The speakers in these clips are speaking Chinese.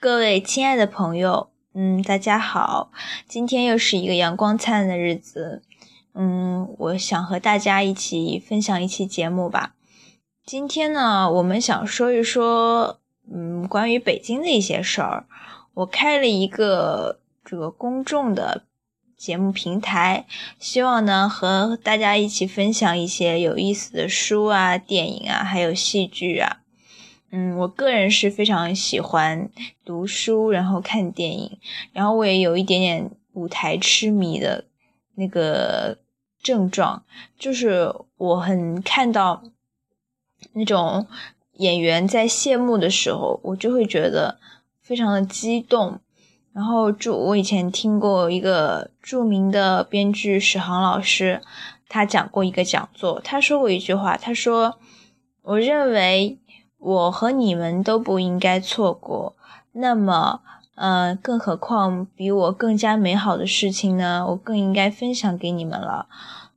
各位亲爱的朋友，嗯，大家好，今天又是一个阳光灿烂的日子，嗯，我想和大家一起分享一期节目吧。今天呢，我们想说一说，嗯，关于北京的一些事儿。我开了一个这个公众的节目平台，希望呢和大家一起分享一些有意思的书啊、电影啊，还有戏剧啊。嗯，我个人是非常喜欢读书，然后看电影，然后我也有一点点舞台痴迷的那个症状，就是我很看到那种演员在谢幕的时候，我就会觉得非常的激动。然后，就我以前听过一个著名的编剧史航老师，他讲过一个讲座，他说过一句话，他说：“我认为。”我和你们都不应该错过。那么，嗯，更何况比我更加美好的事情呢？我更应该分享给你们了。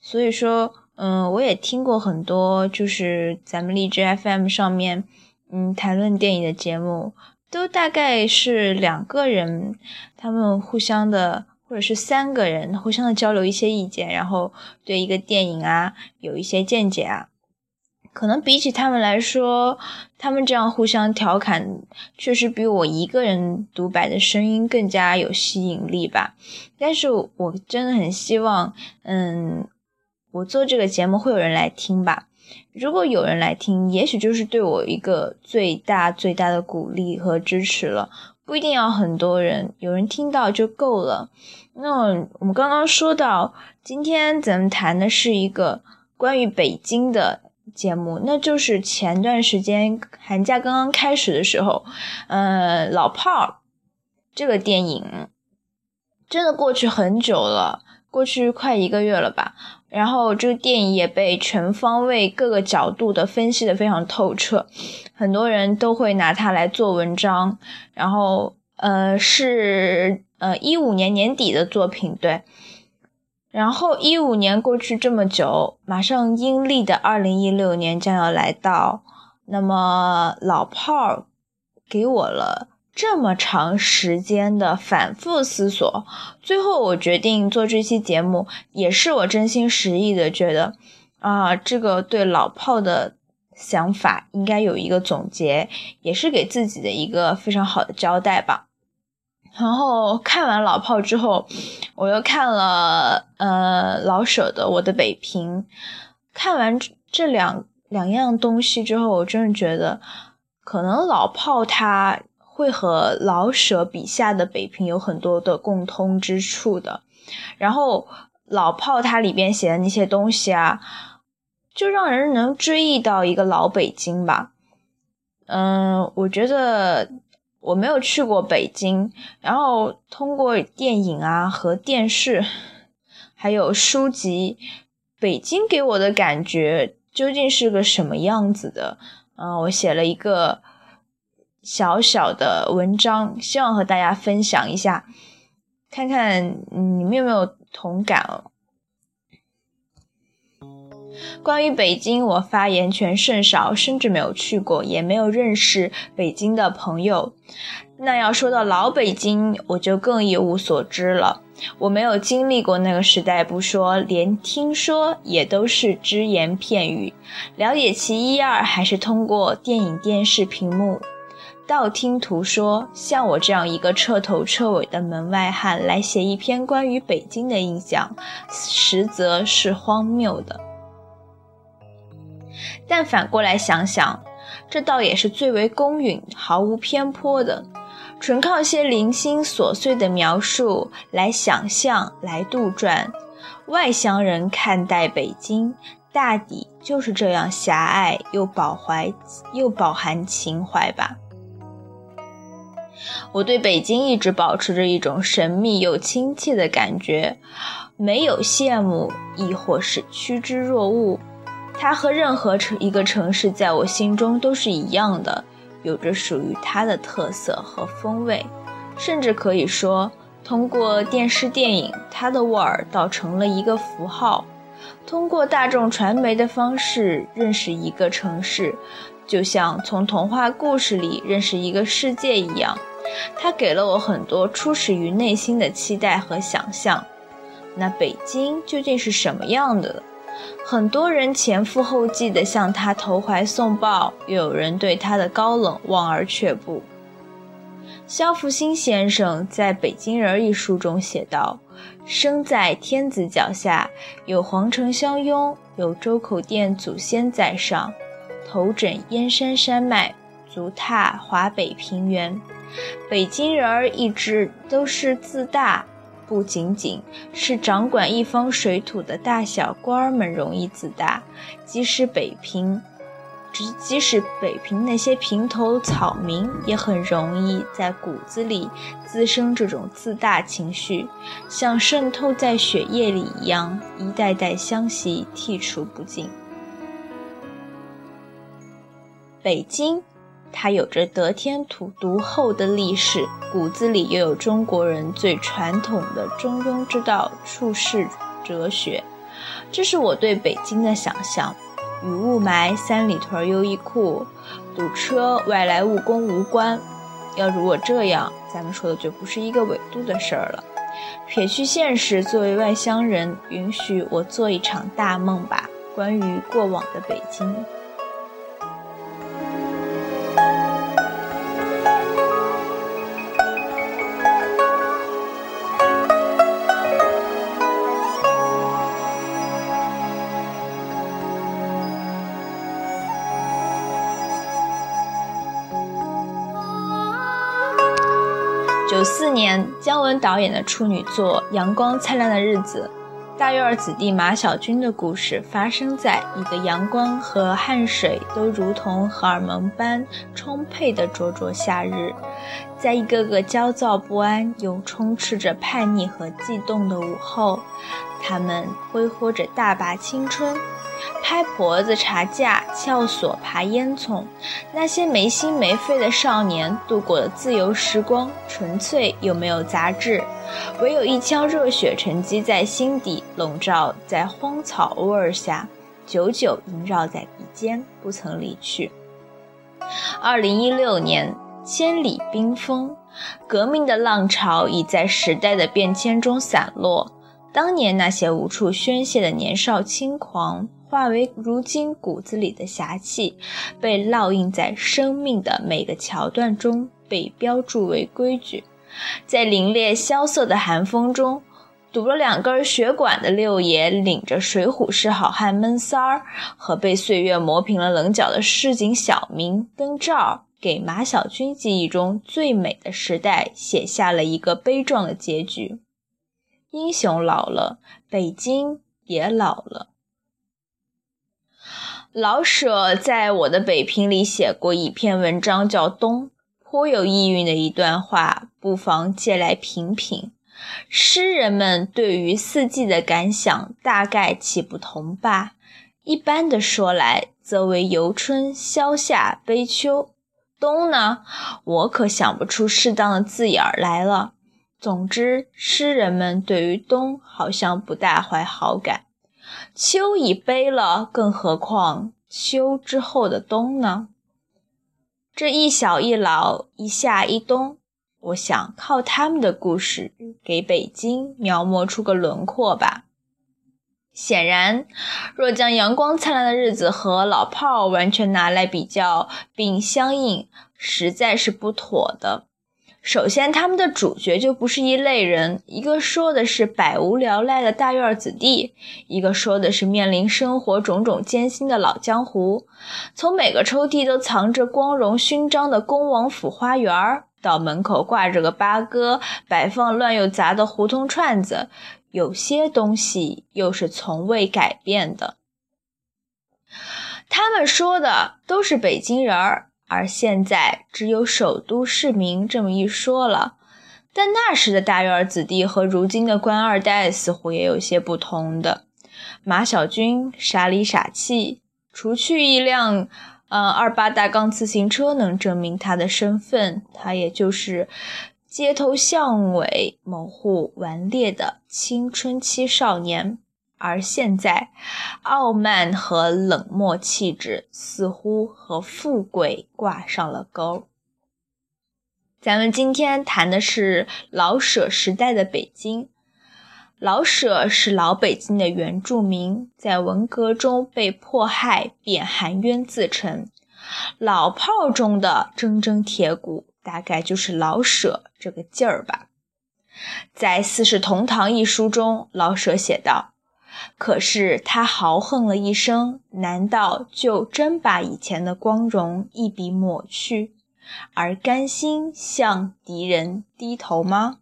所以说，嗯，我也听过很多，就是咱们荔枝 FM 上面，嗯，谈论电影的节目，都大概是两个人，他们互相的，或者是三个人互相的交流一些意见，然后对一个电影啊有一些见解啊。可能比起他们来说，他们这样互相调侃，确实比我一个人独白的声音更加有吸引力吧。但是我真的很希望，嗯，我做这个节目会有人来听吧。如果有人来听，也许就是对我一个最大最大的鼓励和支持了。不一定要很多人，有人听到就够了。那我们刚刚说到，今天咱们谈的是一个关于北京的。节目，那就是前段时间寒假刚刚开始的时候，呃，老炮儿这个电影真的过去很久了，过去快一个月了吧。然后这个电影也被全方位各个角度的分析的非常透彻，很多人都会拿它来做文章。然后，呃，是呃一五年年底的作品，对。然后一五年过去这么久，马上阴历的二零一六年将要来到。那么老炮儿给我了这么长时间的反复思索，最后我决定做这期节目，也是我真心实意的觉得啊，这个对老炮的想法应该有一个总结，也是给自己的一个非常好的交代吧。然后看完老炮之后，我又看了呃老舍的《我的北平》。看完这两两样东西之后，我真的觉得，可能老炮他会和老舍笔下的北平有很多的共通之处的。然后老炮他里边写的那些东西啊，就让人能追忆到一个老北京吧。嗯，我觉得。我没有去过北京，然后通过电影啊和电视，还有书籍，北京给我的感觉究竟是个什么样子的？嗯，我写了一个小小的文章，希望和大家分享一下，看看你们有没有同感哦。关于北京，我发言权甚少，甚至没有去过，也没有认识北京的朋友。那要说到老北京，我就更一无所知了。我没有经历过那个时代不说，连听说也都是只言片语，了解其一二还是通过电影、电视屏幕。道听途说，像我这样一个彻头彻尾的门外汉来写一篇关于北京的印象，实则是荒谬的。但反过来想想，这倒也是最为公允、毫无偏颇的，纯靠些零星琐碎的描述来想象、来杜撰。外乡人看待北京，大抵就是这样狭隘又饱怀又饱含情怀吧。我对北京一直保持着一种神秘又亲切的感觉，没有羡慕，亦或是趋之若鹜。它和任何城一个城市在我心中都是一样的，有着属于它的特色和风味，甚至可以说，通过电视电影，它的沃尔倒成了一个符号。通过大众传媒的方式认识一个城市，就像从童话故事里认识一个世界一样。它给了我很多初始于内心的期待和想象。那北京究竟是什么样的？很多人前赴后继地向他投怀送抱，又有人对他的高冷望而却步。肖复兴先生在《北京人》一书中写道：“生在天子脚下，有皇城相拥，有周口店祖先在上，头枕燕山山脉，足踏华北平原。北京人儿一直都是自大。”不仅仅是掌管一方水土的大小官儿们容易自大，即使北平，即即使北平那些平头草民也很容易在骨子里滋生这种自大情绪，像渗透在血液里一样，一代代相袭，剔除不尽。北京。它有着得天独厚的历史，骨子里又有中国人最传统的中庸之道处世哲学。这是我对北京的想象，与雾霾、三里屯优衣库、堵车、外来务工无关。要如果这样，咱们说的就不是一个纬度的事儿了。撇去现实，作为外乡人，允许我做一场大梦吧，关于过往的北京。九四年，姜文导演的处女作《阳光灿烂的日子》，大院儿子弟马小军的故事发生在一个阳光和汗水都如同荷尔蒙般充沛的灼灼夏日，在一个个焦躁不安又充斥着叛逆和悸动的午后，他们挥霍着大把青春。拍婆子、查架、撬锁、爬烟囱，那些没心没肺的少年度过的自由时光，纯粹又没有杂质，唯有一腔热血沉积在心底，笼罩在荒草味儿下，久久萦绕在鼻尖，不曾离去。二零一六年，千里冰封，革命的浪潮已在时代的变迁中散落，当年那些无处宣泄的年少轻狂。化为如今骨子里的侠气，被烙印在生命的每个桥段中，被标注为规矩。在凛冽萧瑟的寒风中，堵了两根血管的六爷领着水浒式好汉闷三儿和被岁月磨平了棱角的市井小民灯罩，给马小军记忆中最美的时代写下了一个悲壮的结局。英雄老了，北京也老了。老舍在我的北平里写过一篇文章，叫《冬》，颇有意蕴的一段话，不妨借来品品。诗人们对于四季的感想，大概其不同吧。一般的说来，则为游春、消夏、悲秋。冬呢，我可想不出适当的字眼儿来了。总之，诗人们对于冬好像不大怀好感。秋已悲了，更何况秋之后的冬呢？这一小一老，一夏一冬，我想靠他们的故事给北京描摹出个轮廓吧。显然，若将阳光灿烂的日子和老炮儿完全拿来比较并相应，实在是不妥的。首先，他们的主角就不是一类人，一个说的是百无聊赖的大院子弟，一个说的是面临生活种种艰辛的老江湖。从每个抽屉都藏着光荣勋章的恭王府花园，到门口挂着个八哥，摆放乱又杂的胡同串子，有些东西又是从未改变的。他们说的都是北京人儿。而现在只有首都市民这么一说了，但那时的大院儿子弟和如今的官二代似乎也有些不同的。马小军傻里傻气，除去一辆呃二八大杠自行车能证明他的身份，他也就是街头巷尾某户顽劣的青春期少年。而现在，傲慢和冷漠气质似乎和富贵挂上了钩。咱们今天谈的是老舍时代的北京。老舍是老北京的原住民，在文革中被迫害，便含冤自沉。老炮中的铮铮铁骨，大概就是老舍这个劲儿吧。在《四世同堂》一书中，老舍写道：“可是他豪横了一生，难道就真把以前的光荣一笔抹去，而甘心向敌人低头吗？”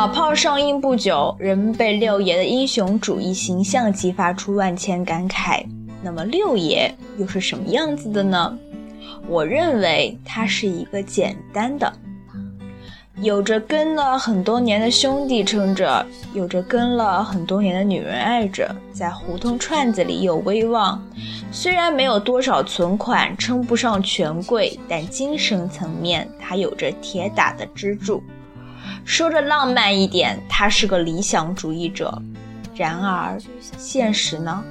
老炮上映不久，人们被六爷的英雄主义形象激发出万千感慨。那么六爷又是什么样子的呢？我认为他是一个简单的，有着跟了很多年的兄弟撑着，有着跟了很多年的女人爱着，在胡同串子里有威望。虽然没有多少存款，称不上权贵，但精神层面他有着铁打的支柱。说着浪漫一点，他是个理想主义者。然而，现实呢？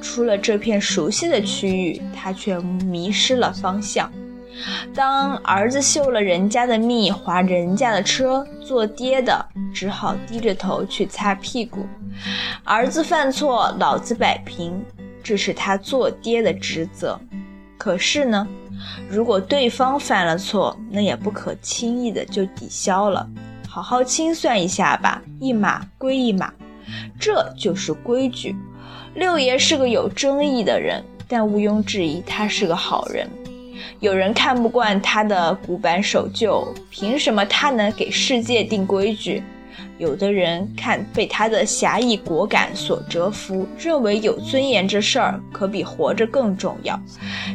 出了这片熟悉的区域，他却迷失了方向。当儿子嗅了人家的蜜，划人家的车，做爹的只好低着头去擦屁股。儿子犯错，老子摆平，这是他做爹的职责。可是呢，如果对方犯了错，那也不可轻易的就抵消了。好好清算一下吧，一码归一码，这就是规矩。六爷是个有争议的人，但毋庸置疑，他是个好人。有人看不惯他的古板守旧，凭什么他能给世界定规矩？有的人看被他的侠义果敢所折服，认为有尊严这事儿可比活着更重要。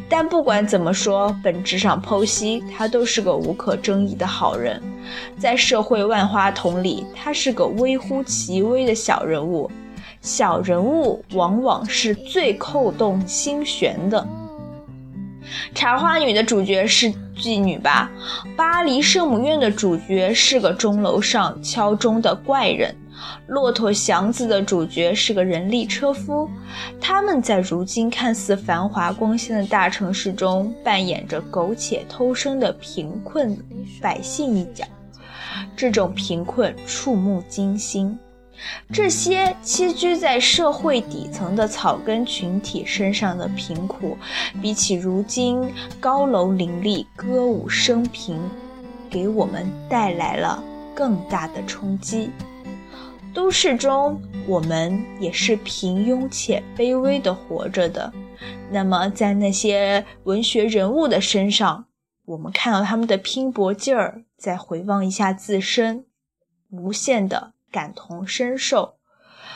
但不管怎么说，本质上剖析，他都是个无可争议的好人。在社会万花筒里，他是个微乎其微的小人物。小人物往往是最扣动心弦的。茶花女的主角是妓女吧？巴黎圣母院的主角是个钟楼上敲钟的怪人。骆驼祥子的主角是个人力车夫。他们在如今看似繁华光鲜的大城市中，扮演着苟且偷生的贫困百姓一角。这种贫困触目惊心。这些栖居在社会底层的草根群体身上的贫苦，比起如今高楼林立、歌舞升平，给我们带来了更大的冲击。都市中，我们也是平庸且卑微的活着的。那么，在那些文学人物的身上，我们看到他们的拼搏劲儿，再回望一下自身，无限的。感同身受，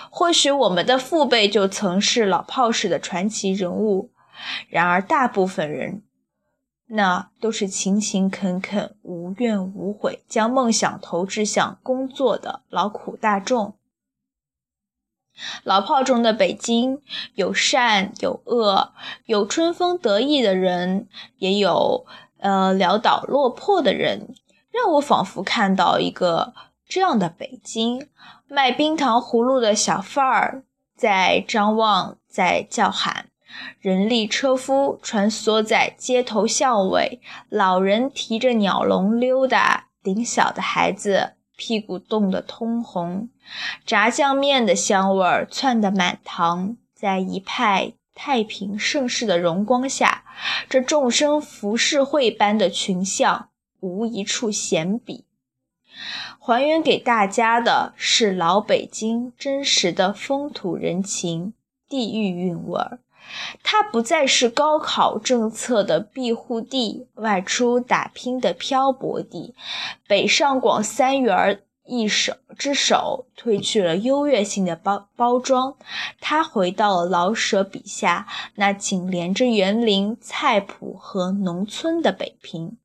或许我们的父辈就曾是老炮式的传奇人物，然而大部分人，那都是勤勤恳恳、无怨无悔，将梦想投掷向工作的劳苦大众。老炮中的北京，有善有恶，有春风得意的人，也有呃潦倒落魄的人，让我仿佛看到一个。这样的北京，卖冰糖葫芦的小贩儿在张望，在叫喊；人力车夫穿梭在街头巷尾，老人提着鸟笼溜达，顶小的孩子屁股冻得通红。炸酱面的香味儿窜得满堂，在一派太平盛世的荣光下，这众生浮世绘般的群像，无一处闲比。还原给大家的是老北京真实的风土人情、地域韵味儿。它不再是高考政策的庇护地，外出打拼的漂泊地。北上广三元一手之首褪去了优越性的包包装，它回到了老舍笔下那紧连着园林、菜圃和农村的北平。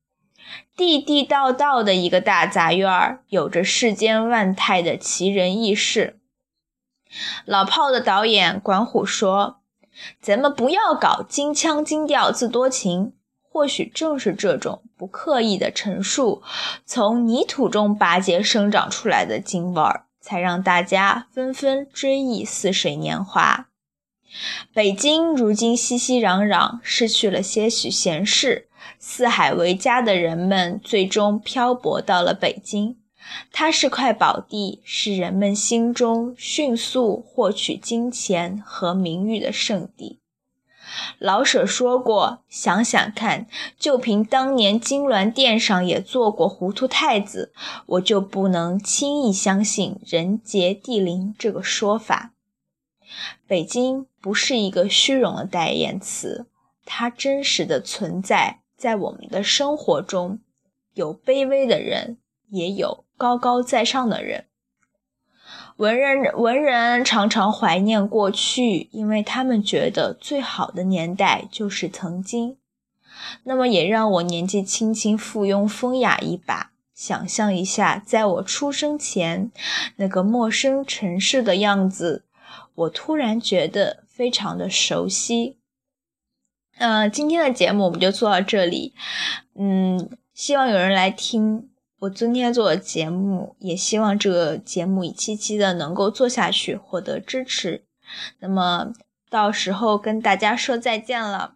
地地道道的一个大杂院儿，有着世间万态的奇人异事。老炮的导演管虎说：“咱们不要搞金腔金调自多情。或许正是这种不刻意的陈述，从泥土中拔节生长出来的京味儿，才让大家纷纷追忆似水年华。北京如今熙熙攘攘，失去了些许闲适，四海为家的人们最终漂泊到了北京。它是块宝地，是人们心中迅速获取金钱和名誉的圣地。老舍说过：“想想看，就凭当年金銮殿上也做过糊涂太子，我就不能轻易相信‘人杰地灵’这个说法。北京不是一个虚荣的代言词，它真实的存在在我们的生活中，有卑微的人，也有高高在上的人。”文人文人常常怀念过去，因为他们觉得最好的年代就是曾经。那么，也让我年纪轻轻附庸风雅一把，想象一下，在我出生前那个陌生城市的样子，我突然觉得非常的熟悉。嗯，今天的节目我们就做到这里。嗯，希望有人来听。我今天做的节目，也希望这个节目一期期的能够做下去，获得支持。那么到时候跟大家说再见了。